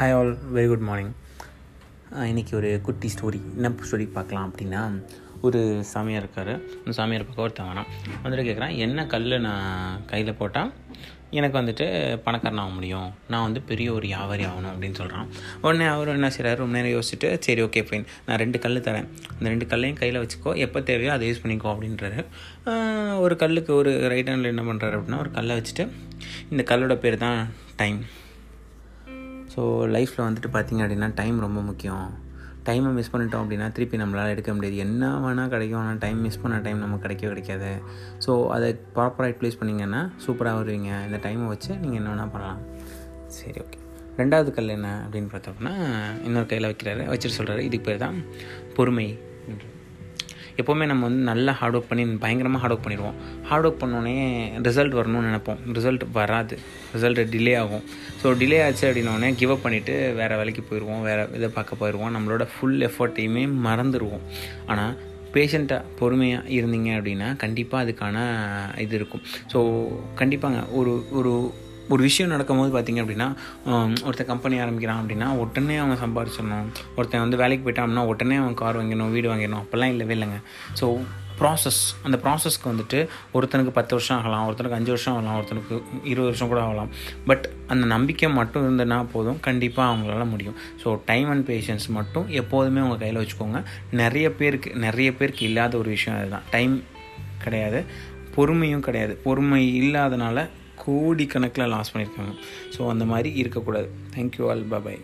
Hi all very good morning இன்றைக்கி ஒரு குட்டி ஸ்டோரி என்ன ஸ்டோரி பார்க்கலாம் அப்படின்னா ஒரு சாமியார் இருக்கார். அந்த சாமியார் பக்கம் ஒருத்தன் வேணாம் வந்துட்டு கேட்குறான் என்ன கல் நான் கையில் போட்டால் எனக்கு வந்துட்டு பணக்காரன் ஆக முடியும்? நான் வந்து பெரிய ஒரு வியாபாரி ஆகணும் அப்படின்னு சொல்கிறான் உடனே அவர் என்ன செய்கிறார் ரொம்ப நேரம் யோசிச்சுட்டு சரி ஓகே ஃபைன் நான் ரெண்டு கல் தரேன். அந்த ரெண்டு கல்லையும் கையில் வச்சுக்கோ. எப்போ தேவையோ அதை யூஸ் பண்ணிக்கோ அப்படின்றாரு. ஒரு கல்லுக்கு ஒரு ரைட் ஹேண்டில் என்ன பண்ணுறாரு அப்படின்னா ஒரு கல்லை வச்சுட்டு இந்த கல்லோட பேர் தான் டைம் ஸோ லைஃப்பில் வந்துட்டு பார்த்திங்க அப்படின்னா டைம் ரொம்ப முக்கியம். டைமை மிஸ் பண்ணிட்டோம் அப்படின்னா திருப்பி நம்மளால் எடுக்க முடியாது. என்ன வேணால் கிடைக்கும். ஆனால் டைம் மிஸ் பண்ண டைம் நமக்கு கிடைக்கவே கிடைக்காது. ஸோ அதை ப்ராப்பராக யூட்டிலைஸ் பண்ணிங்கன்னா சூப்பராக வருவீங்க. இந்த டைமை வச்சு நீங்கள் என்ன வேணால் பண்ணலாம். சரி ஓகே ரெண்டாவது கல் என்ன அப்படின்னு பார்த்தோம்னா இன்னொரு கையில் வைக்கிறாரு. வச்சுட்டு சொல்கிறாரு இதுக்கு பேர் தான் பொறுமை. எப்போவுமே நம்ம வந்து நல்லா ஹார்ட் ஒர்க் பண்ணி பயங்கரமாக ஹார்ட் ஒர்க் பண்ணிடுவோம். ஹார்ட் ஒர்க் பண்ணோடனே ரிசல்ட் வரணும்னு நினைப்போம். ரிசல்ட் வராது. ரிசல்ட் டிலே ஆகும். ஸோ டிலே ஆச்சு அப்படின்னோடனே கிவ் அப் பண்ணிவிட்டு வேறு வேலைக்கு போயிடுவோம் வேறு இதை பார்க்க போயிடுவோம் நம்மளோட ஃபுல் எஃபர்ட்டையுமே மறந்துடுவோம் ஆனால் பேஷண்ட்டாக பொறுமையாக இருந்தீங்க அப்படின்னா கண்டிப்பாக அதுக்கான இது இருக்கும். ஸோ கண்டிப்பாங்க. ஒரு ஒரு ஒரு விஷயம் நடக்கும்போது பார்த்திங்க அப்படின்னா ஒருத்தன் கம்பெனி ஆரம்பிக்கிறான் அப்படின்னா உடனே அவன் சம்பாரிச்சிடணும். ஒருத்தன் வந்து வேலைக்கு போயிட்டான் அப்படின்னா உடனே அவன் கார் வாங்கிடணும் வீடு வாங்கிடணும். அப்போல்லாம் இல்லவே இல்லைங்க. ஸோ ப்ராசஸ் அந்த ப்ராசஸ்க்கு வந்துட்டு ஒருத்தனுக்கு பத்து வருஷம் ஆகலாம் ஒருத்தனுக்கு அஞ்சு வருஷம் ஆகலாம் ஒருத்தனுக்கு இருபது வருஷம் கூட ஆகலாம். பட் அந்த நம்பிக்கை மட்டும் இருந்ததுன்னா போதும். கண்டிப்பாக அவங்களால முடியும். ஸோ டைம் அண்ட் பேஷன்ஸ் மட்டும் எப்போதுமே உங்கள் கையில் வச்சுக்கோங்க. நிறைய பேருக்கு நிறைய பேருக்கு இல்லாத ஒரு விஷயம் அதுதான். டைம் கிடையாது. பொறுமையும் கிடையாது. பொறுமை இல்லாதனால கோடிக்கணக்கில் லாஸ் பண்ணியிருக்காங்க. ஸோ அந்த மாதிரி இருக்கக்கூடாது. தேங்க்யூ ஆல் பாய்